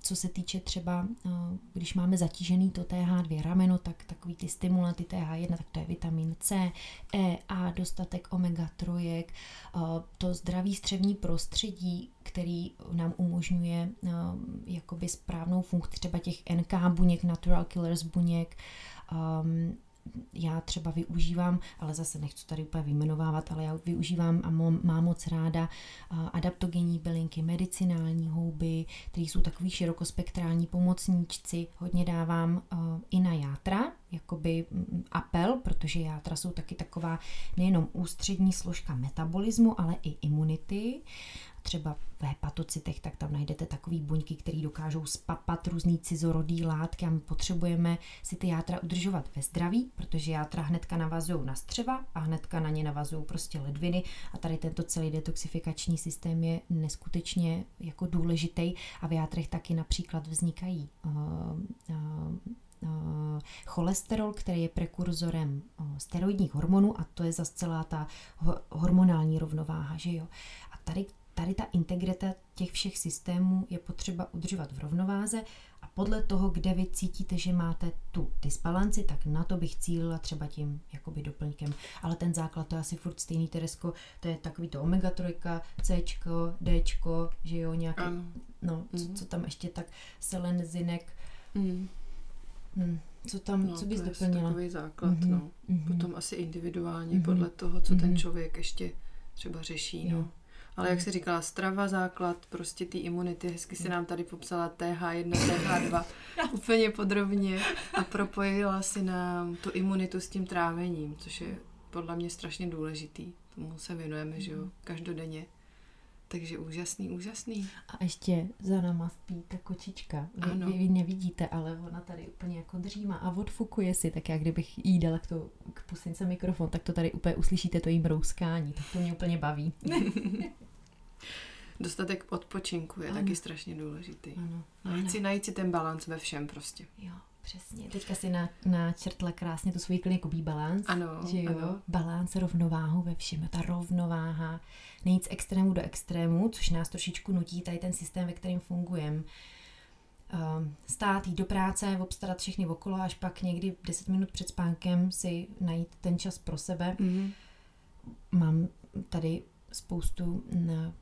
co se týče třeba, uh, když máme zatížený to TH2 rameno, tak takový ty stimulanty TH1, tak to je vitamin C, E, A, dostatek omega-3, uh, to zdravý střevní prostředí, který nám umožňuje uh, jakoby správnou funkci třeba těch NK buněk, natural killers buněk, um, já třeba využívám, ale zase nechci tady úplně vyjmenovávat, ale já využívám a mám moc ráda adaptogenní bylinky, medicinální houby, které jsou takový širokospektrální pomocníčci. Hodně dávám i na játra, jakoby apel, protože játra jsou taky taková nejenom ústřední složka metabolismu, ale i imunity třeba v hepatocitech, tak tam najdete takové buňky, které dokážou spapat různý cizorodý látky a my potřebujeme si ty játra udržovat ve zdraví, protože játra hnedka navazují na střeva a hnedka na ně navazují prostě ledviny a tady tento celý detoxifikační systém je neskutečně jako důležitý a v játrech taky například vznikají uh, uh, cholesterol, který je prekurzorem steroidních hormonů a to je zase celá ta hormonální rovnováha, že jo. A tady tady ta integrita těch všech systémů je potřeba udržovat v rovnováze a podle toho, kde vy cítíte, že máte tu disbalanci, tak na to bych cílila třeba tím jakoby doplňkem. Ale ten základ to je asi furt stejný, Teresko, to je takový to omega-3, C, D, že jo, nějaký, ano. no, co, mm. co tam ještě tak, selen, zinek, mm. Hmm. Co tam, no, co bys to doplnila? Takový základ, mm-hmm. no. Mm-hmm. Potom asi individuálně mm-hmm. podle toho, co mm-hmm. ten člověk ještě třeba řeší, no. Ale jak si říkala, strava základ prostě ty imunity, hezky si nám tady popsala TH1, TH2 úplně podrobně a propojila si nám tu imunitu s tím trávením, což je podle mě strašně důležitý. Tomu se věnujeme, že jo, mhm. každodenně. Takže úžasný, úžasný. A ještě za náma spí ta kočička. Vy, ano. vy, vy nevidíte, ale ona tady úplně jako dříma a odfukuje si, tak já kdybych jí dala k, to, k pusince mikrofon, tak to tady úplně uslyšíte to jím brouskání. Tak to mě úplně baví. Dostatek odpočinku je ano. taky strašně důležitý. Ano. Najít, si, najít si ten balans ve všem prostě. Jo, přesně. Teďka si na, načrtla krásně tu svoji klinikobý balans. Ano, že jo? Ano. Balans, rovnováhu ve všem. Ta rovnováha, nejít z extrému do extrému, což nás trošičku nutí tady ten systém, ve kterém fungujeme. Um, stát, jít do práce, obstarat všechny okolo, až pak někdy 10 minut před spánkem si najít ten čas pro sebe. Mm-hmm. Mám tady spoustu,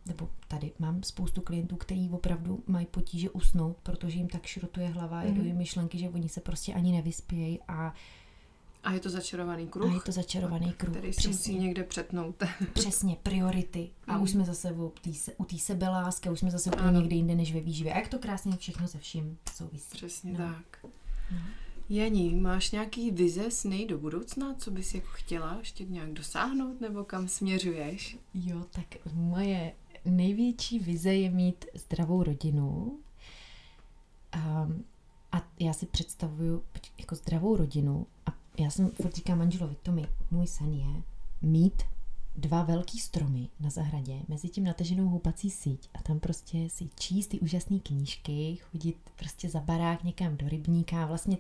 nebo tady mám spoustu klientů, kteří opravdu mají potíže usnout, protože jim tak šrotuje hlava, mm. jedou jim myšlenky, že oni se prostě ani nevyspějí a a je to začarovaný kruh. A je to začarovaný kruh. Který si musí někde přetnout. Přesně, priority. A mm. už jsme zase u té u tý sebelásky, už jsme zase úplně někde jinde než ve výživě. A jak to krásně všechno se vším souvisí. Přesně no. tak. No. Janí, máš nějaký vize, sny do budoucna, co bys jako chtěla ještě nějak dosáhnout, nebo kam směřuješ? Jo, tak moje největší vize je mít zdravou rodinu. Um, a já si představuju jako zdravou rodinu a já jsem furt říkám manželovi, to mi, můj sen je mít dva velký stromy na zahradě, mezi tím nataženou houpací síť a tam prostě si číst ty úžasné knížky, chodit prostě za barák někam do rybníka. Vlastně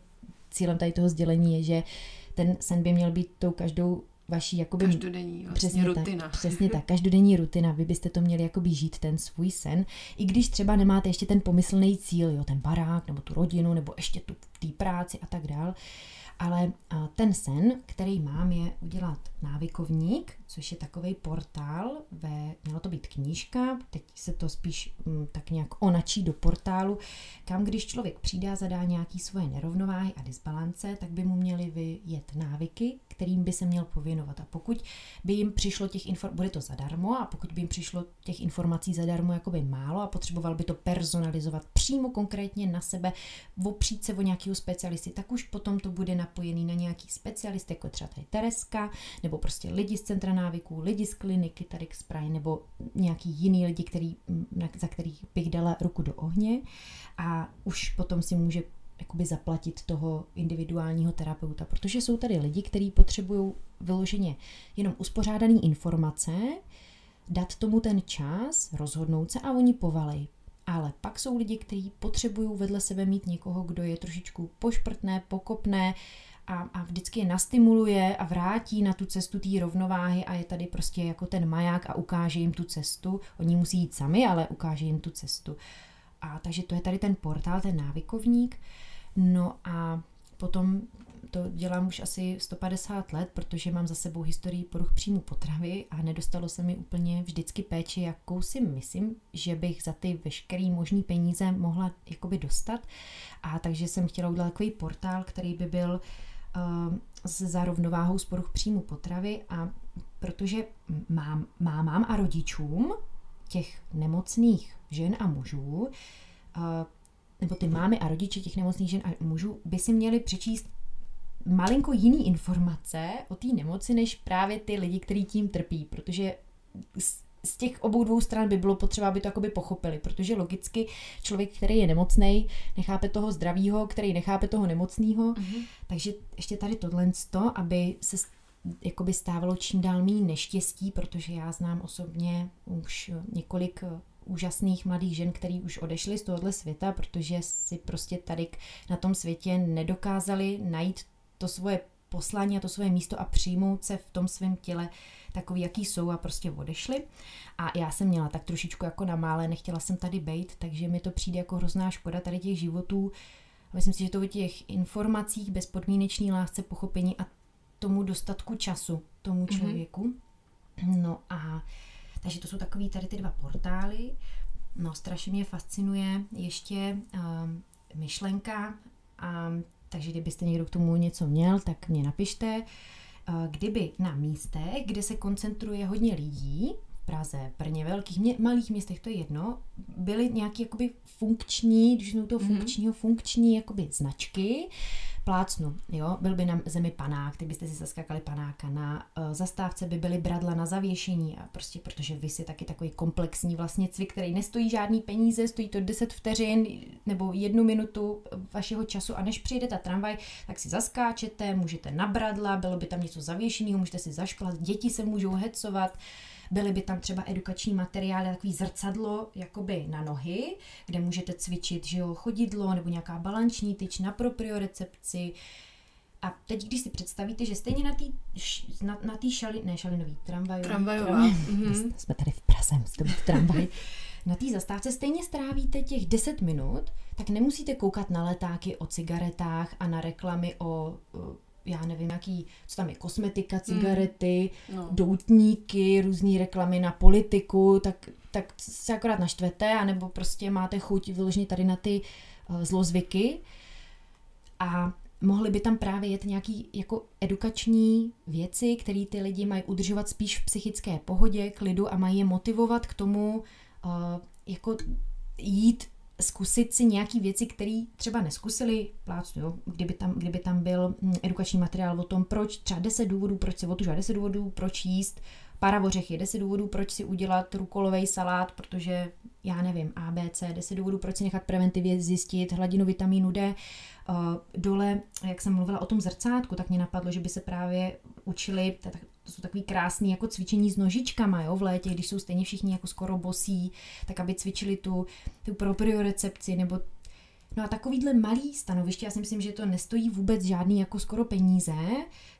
cílem tady toho sdělení je, že ten sen by měl být tou každou vaší jakoby... Každodenní vlastně přesně rutina. Tak, přesně tak, každodenní rutina. Vy byste to měli jakoby žít ten svůj sen, i když třeba nemáte ještě ten pomyslný cíl, jo, ten barák, nebo tu rodinu, nebo ještě tu té práci a tak dál. Ale ten sen, který mám, je udělat návykovník, což je takový portál, ve, měla to být knížka, teď se to spíš m, mm, tak nějak onačí do portálu, kam když člověk přijde a zadá nějaký svoje nerovnováhy a disbalance, tak by mu měly vyjet návyky, kterým by se měl pověnovat. A pokud by jim přišlo těch informací, bude to zadarmo, a pokud by jim přišlo těch informací zadarmo jakoby málo a potřeboval by to personalizovat přímo konkrétně na sebe, opřít se o nějakého specialisty, tak už potom to bude napojený na nějaký specialist, jako třeba tady Tereska, nebo prostě lidi z centra návyků, lidi z kliniky tady Prime, nebo nějaký jiný lidi, který, za kterých bych dala ruku do ohně a už potom si může jakoby zaplatit toho individuálního terapeuta, protože jsou tady lidi, kteří potřebují vyloženě jenom uspořádaný informace, dát tomu ten čas, rozhodnout se a oni povalej. Ale pak jsou lidi, kteří potřebují vedle sebe mít někoho, kdo je trošičku pošprtné, pokopné a, a vždycky je nastimuluje a vrátí na tu cestu té rovnováhy a je tady prostě jako ten maják a ukáže jim tu cestu. Oni musí jít sami, ale ukáže jim tu cestu. A takže to je tady ten portál, ten návykovník. No a potom to dělám už asi 150 let, protože mám za sebou historii poruch příjmu potravy a nedostalo se mi úplně vždycky péči, jakou si myslím, že bych za ty veškerý možný peníze mohla jakoby dostat. A takže jsem chtěla udělat takový portál, který by byl uh, za rovnováhou z poruch příjmu potravy a protože mám, mámám a rodičům těch nemocných žen a mužů, uh, nebo ty mámy a rodiče těch nemocných žen a mužů by si měli přečíst malinko jiný informace o té nemoci, než právě ty lidi, kteří tím trpí, protože z těch obou dvou stran by bylo potřeba, aby to jakoby pochopili, protože logicky člověk, který je nemocný, nechápe toho zdravýho, který nechápe toho nemocného, mm-hmm. takže ještě tady tohle to, aby se jakoby stávalo čím dál méně neštěstí, protože já znám osobně už několik úžasných mladých žen, který už odešly z tohohle světa, protože si prostě tady na tom světě nedokázali najít to svoje poslání a to svoje místo a přijmout se v tom svém těle takový, jaký jsou a prostě odešli. A já jsem měla tak trošičku jako na mále, nechtěla jsem tady bejt, takže mi to přijde jako hrozná škoda tady těch životů. Myslím si, že to o těch informacích, bezpodmínečný lásce, pochopení a tomu dostatku času tomu mhm. člověku. Mm-hmm. No a takže to jsou takový tady ty dva portály. No, strašně mě fascinuje ještě um, myšlenka, um, takže kdybyste někdo k tomu něco měl, tak mě napište. Uh, kdyby na místech, kde se koncentruje hodně lidí, v Praze, Brně, velkých, mě, malých městech, to je jedno, byly nějaké jakoby funkční, když jsou to mhm. funkčního, funkční jakoby značky, plácnu, jo, byl by na zemi panák, ty byste si zaskakali panáka, na uh, zastávce by byly bradla na zavěšení. A prostě protože vy si taky takový komplexní vlastně cvik, který nestojí žádný peníze, stojí to 10 vteřin nebo jednu minutu vašeho času. A než přijde ta tramvaj, tak si zaskáčete, můžete na bradla, bylo by tam něco zavěšeného, můžete si zašplat, děti se můžou hecovat, uh, Byly by tam třeba edukační materiály, takový zrcadlo jakoby na nohy, kde můžete cvičit, že jo, chodidlo nebo nějaká balanční tyč na propriorecepci. A teď, když si představíte, že stejně na té na, na tý šali, ne šalinový, tramvajový, tramvajová. Tramvaj, mm-hmm. Jsme tady v Praze, musíte být tramvaj. na té zastávce stejně strávíte těch 10 minut, tak nemusíte koukat na letáky o cigaretách a na reklamy o já nevím, jaký, co tam je, kosmetika, cigarety, mm. no. doutníky, různé reklamy na politiku, tak, tak se akorát naštvete, anebo prostě máte chuť vyloženě tady na ty uh, zlozvyky a mohly by tam právě jet nějaký jako edukační věci, které ty lidi mají udržovat spíš v psychické pohodě, klidu a mají je motivovat k tomu uh, jako jít zkusit si nějaký věci, které třeba neskusili, plácnu, jo, kdyby, tam, kdyby tam byl mm, edukační materiál o tom, proč třeba 10 důvodů, proč se otužovat, 10 důvodů, proč jíst paravořechy, 10 důvodů, proč si udělat rukolový salát, protože já nevím, ABC, 10 důvodů, proč si nechat preventivně zjistit hladinu vitamínu D. Uh, dole, jak jsem mluvila o tom zrcátku, tak mě napadlo, že by se právě učili, to jsou takový krásný jako cvičení s nožičkama, jo, v létě, když jsou stejně všichni jako skoro bosí, tak aby cvičili tu, tu propriorecepci nebo No a takovýhle malý stanoviště, já si myslím, že to nestojí vůbec žádný jako skoro peníze,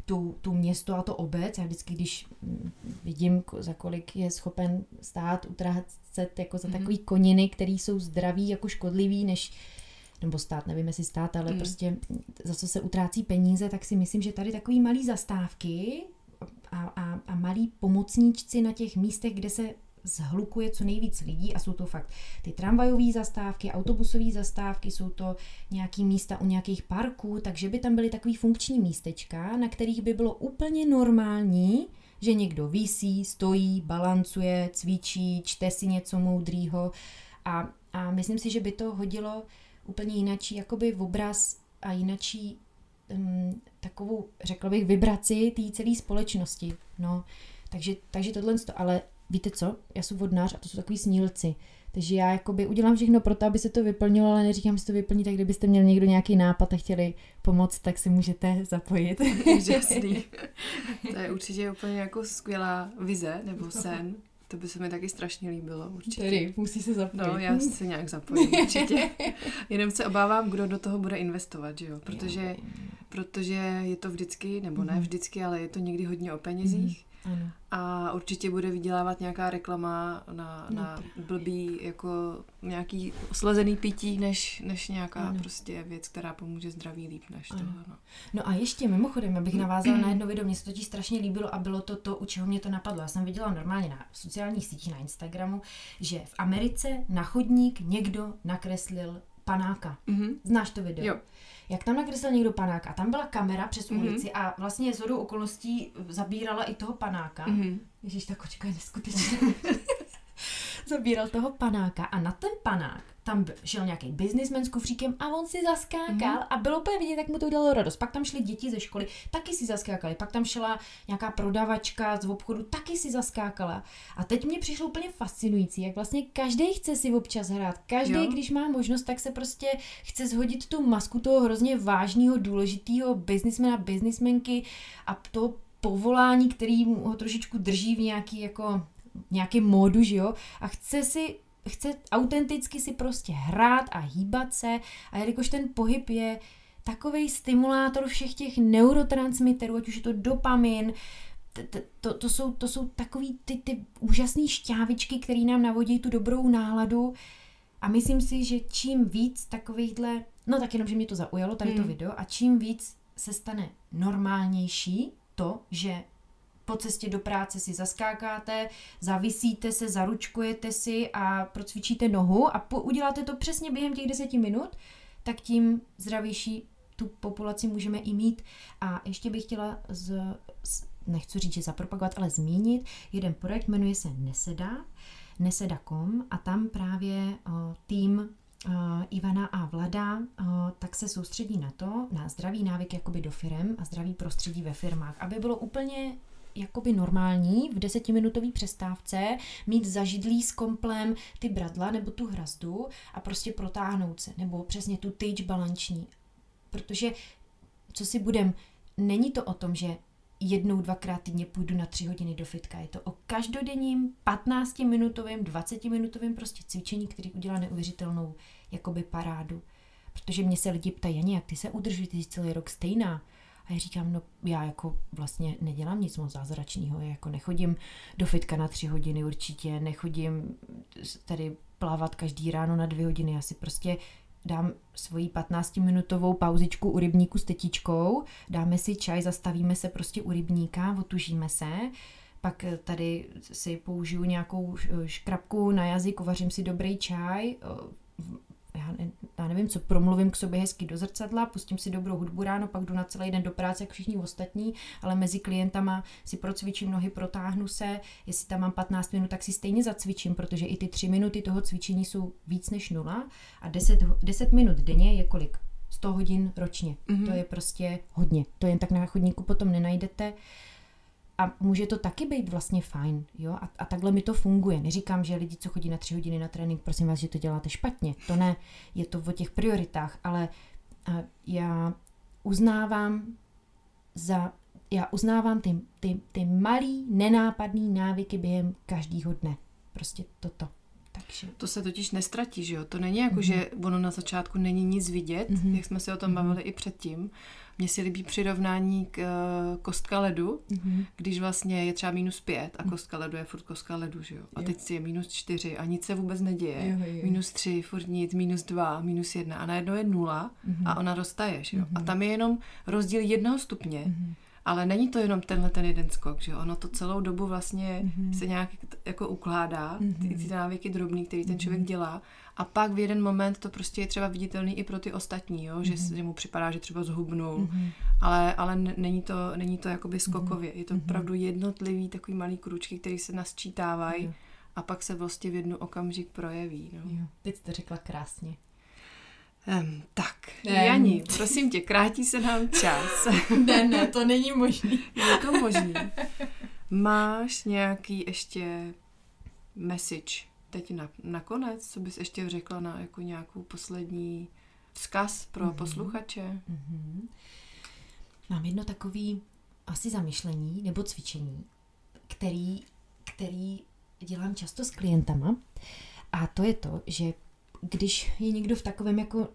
tu, tu město a to obec. Já vždycky, když vidím, za kolik je schopen stát utrácet jako za mm-hmm. takový koniny, které jsou zdraví jako škodlivý, než nebo stát, nevím jestli stát, ale mm. prostě za co se utrácí peníze, tak si myslím, že tady takový malý zastávky a, a, a malí pomocníčci na těch místech, kde se zhlukuje co nejvíc lidí a jsou to fakt ty tramvajové zastávky, autobusové zastávky, jsou to nějaký místa u nějakých parků, takže by tam byly takový funkční místečka, na kterých by bylo úplně normální, že někdo visí, stojí, balancuje, cvičí, čte si něco moudrýho. A, a myslím si, že by to hodilo úplně jinačí jakoby v obraz a jinačí um, takovou, řekla bych, vibraci té celé společnosti. No, takže, takže tohle, ale víte co, já jsem vodnář a to jsou takový snílci. Takže já jakoby udělám všechno pro to, aby se to vyplnilo, ale neříkám, že to vyplní, tak kdybyste měli někdo nějaký nápad a chtěli pomoct, tak si můžete zapojit. Jasný. To je určitě úplně jako skvělá vize nebo sen. To by se mi taky strašně líbilo, určitě. Tedy, musí se zapojit. No, já se nějak zapojím, určitě. Jenom se obávám, kdo do toho bude investovat, že jo? Protože, protože je to vždycky, nebo ne mhm. vždycky, ale je to někdy hodně o penězích. Ano. A určitě bude vydělávat nějaká reklama na, No na blbý, jako nějaký slezený pití, než, než nějaká Ano. prostě věc, která pomůže zdraví líp než Ano. tohle. No. No a ještě mimochodem, abych navázala na jedno video, mně se to strašně líbilo a bylo to to, u čeho mě to napadlo. Já jsem viděla normálně na sociálních sítích, na Instagramu, že v Americe na chodník někdo nakreslil panáka. Mhm. Znáš to video? Jo. Jak tam nakreslil někdo panáka, tam byla kamera přes Mhm. ulici a vlastně z okolností zabírala i toho panáka. Mhm. Ježíš, ta kočka je neskutečná. Zabíral toho panáka a na ten panák tam šel nějaký biznismen s kufříkem a on si zaskákal Mhm. a bylo úplně vidět, jak mu to udělalo radost. Pak tam šly děti ze školy, taky si zaskákali. Pak tam šla nějaká prodavačka z obchodu, taky si zaskákala. A teď mě přišlo úplně fascinující, jak vlastně každý chce si občas hrát. Každý, když má možnost, tak se prostě chce zhodit tu masku toho hrozně vážného, důležitého biznismena, biznismenky a to povolání, který mu ho trošičku drží v nějaký jako nějaký módu, že jo, a chce si chce autenticky si prostě hrát a hýbat se. A jelikož ten pohyb je takový stimulátor všech těch neurotransmiterů, ať už je to dopamin, to, to, jsou, to jsou takový ty, ty úžasné šťávičky, které nám navodí tu dobrou náladu. A myslím si, že čím víc takovýchhle, no tak jenom, že mě to zaujalo, tady to Hmm. video, a čím víc se stane normálnější to, že po cestě do práce si zaskákáte, zavisíte se, zaručkujete si a procvičíte nohu a po, uděláte to přesně během těch deseti minut, tak tím zdravější tu populaci můžeme i mít. A ještě bych chtěla, z, z, nechci říct, že zapropagovat, ale zmínit, jeden projekt jmenuje se Neseda, neseda.com a tam právě o, tým Ivana a Vlada, tak se soustředí na to, na zdravý návyk jakoby do firem a zdravý prostředí ve firmách, aby bylo úplně jakoby normální v desetiminutové přestávce mít zažidlý s komplem ty bradla nebo tu hrazdu a prostě protáhnout se, nebo přesně tu tyč balanční. Protože, co si budem, není to o tom, že jednou, dvakrát týdně půjdu na tři hodiny do fitka. Je to o každodenním 15-minutovém, 20-minutovém prostě cvičení, který udělá neuvěřitelnou jakoby parádu. Protože mě se lidi ptají, Jani, jak ty se udržíš, ty jsi celý rok stejná. A já říkám, no já jako vlastně nedělám nic moc zázračného, já jako nechodím do fitka na tři hodiny určitě, nechodím tady plavat každý ráno na dvě hodiny, já si prostě dám svoji 15-minutovou pauzičku u rybníku s tetičkou, dáme si čaj, zastavíme se prostě u rybníka, otužíme se, pak tady si použiju nějakou škrabku na jazyk, uvařím si dobrý čaj, já, ne, já nevím, co promluvím k sobě hezky do zrcadla, pustím si dobrou hudbu ráno, pak jdu na celý den do práce, jak všichni ostatní, ale mezi klientama si procvičím nohy, protáhnu se, jestli tam mám 15 minut, tak si stejně zacvičím, protože i ty 3 minuty toho cvičení jsou víc než nula a 10, 10 minut denně je kolik? 100 hodin ročně. Mm-hmm. To je prostě hodně. To jen tak na chodníku potom nenajdete. A může to taky být vlastně fajn, jo? A, a takhle mi to funguje. Neříkám, že lidi, co chodí na tři hodiny na trénink, prosím vás, že to děláte špatně. To ne, je to o těch prioritách, ale já uznávám za, já uznávám ty, ty, ty malý, nenápadný návyky během každého dne. Prostě toto. Takže. To se totiž nestratí, že jo? To není jako, mm-hmm. že ono na začátku není nic vidět, mm-hmm. jak jsme se o tom bavili mm-hmm. i předtím. Mně se líbí přirovnání k uh, kostka ledu, mm-hmm. když vlastně je třeba minus pět a kostka ledu je furt kostka ledu, že jo? A jo. teď je minus čtyři a nic se vůbec neděje. Jo, jo. Minus tři, furt nic, minus dva, minus jedna a najednou je nula mm-hmm. a ona roztaje, že jo? Mm-hmm. A tam je jenom rozdíl jednoho stupně. Mm-hmm. Ale není to jenom tenhle ten jeden skok, že ono to celou dobu vlastně mm-hmm. se nějak jako ukládá, ty, ty návyky drobný, který ten člověk dělá a pak v jeden moment to prostě je třeba viditelný i pro ty ostatní, jo? Že, mm-hmm. že mu připadá, že třeba zhubnou, mm-hmm. ale, ale není to, není to jakoby skokově, je to mm-hmm. opravdu jednotlivý takový malý kručky, který se nasčítávají mm-hmm. a pak se vlastně v jednu okamžik projeví. No. Jo, teď jsi to řekla krásně. Um, tak, um. Jani, prosím tě, krátí se nám čas. ne, ne, to není možný. Je to možný. Máš nějaký ještě message teď na, nakonec, co bys ještě řekla na jako nějakou poslední vzkaz pro mm-hmm. posluchače? Mm-hmm. Mám jedno takový asi zamyšlení nebo cvičení, který, který dělám často s klientama a to je to, že když je někdo v takovém jako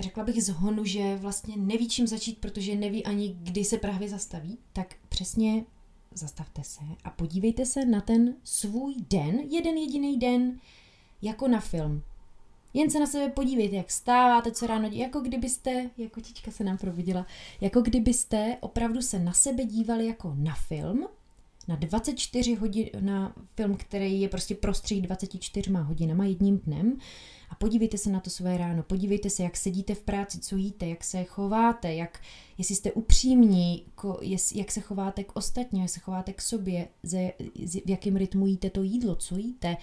řekla bych zhonu, že vlastně neví čím začít, protože neví ani kdy se právě zastaví, tak přesně zastavte se a podívejte se na ten svůj den, jeden jediný den, jako na film. Jen se na sebe podívejte, jak stáváte, co ráno, jako kdybyste, jako čička se nám probudila, jako kdybyste opravdu se na sebe dívali jako na film, na 24 hodin, na film, který je prostě prostřih 24 hodinama jedním dnem. A podívejte se na to své ráno, podívejte se, jak sedíte v práci, co jíte, jak se chováte, jak, jestli jste upřímní, jak se chováte k ostatním, jak se chováte k sobě, ze, v jakém rytmu jíte to jídlo, co jíte,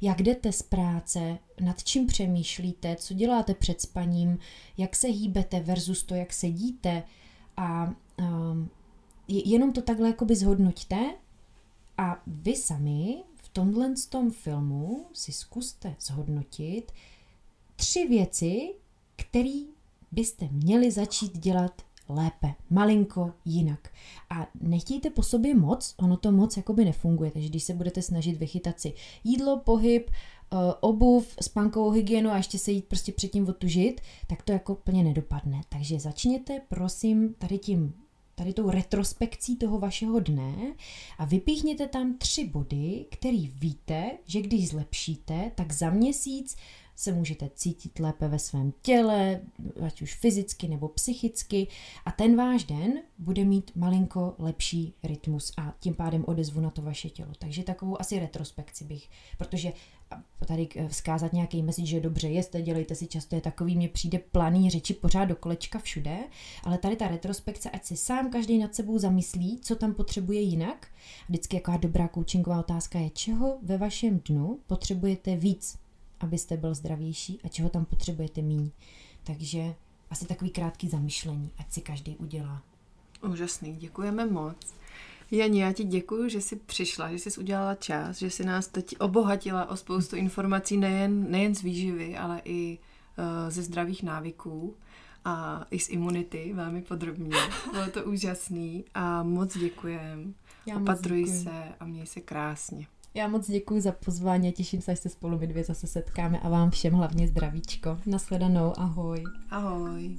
jak jdete z práce, nad čím přemýšlíte, co děláte před spaním, jak se hýbete versus to, jak sedíte. A um, jenom to takhle jakoby zhodnoťte a vy sami v tomhle tom filmu si zkuste zhodnotit tři věci, které byste měli začít dělat lépe, malinko jinak. A nechtějte po sobě moc, ono to moc jakoby nefunguje, takže když se budete snažit vychytat si jídlo, pohyb, eh, obuv, spánkovou hygienu a ještě se jít prostě předtím otužit, tak to jako plně nedopadne. Takže začněte prosím tady tím tady tou retrospekcí toho vašeho dne a vypíchněte tam tři body, který víte, že když zlepšíte, tak za měsíc se můžete cítit lépe ve svém těle, ať už fyzicky nebo psychicky a ten váš den bude mít malinko lepší rytmus a tím pádem odezvu na to vaše tělo. Takže takovou asi retrospekci bych, protože tady vzkázat nějaký message, že dobře jeste, dělejte si často, je takový, mně přijde planý řeči pořád do kolečka všude, ale tady ta retrospekce, ať si sám každý nad sebou zamyslí, co tam potřebuje jinak. Vždycky jaká dobrá coachingová otázka je, čeho ve vašem dnu potřebujete víc, abyste byl zdravější a čeho tam potřebujete míň. Takže asi takový krátký zamyšlení, ať si každý udělá. Úžasný, děkujeme moc. Jani, já ti děkuji, že jsi přišla, že jsi udělala čas, že jsi nás teď obohatila o spoustu informací nejen, nejen z výživy, ale i uh, ze zdravých návyků a i z imunity velmi podrobně. Bylo to úžasný a moc děkujem. Opatruj se a měj se krásně. Já moc děkuji za pozvání a těším se, až se spolu my dvě zase setkáme a vám všem hlavně zdravíčko. Nasledanou, ahoj. Ahoj.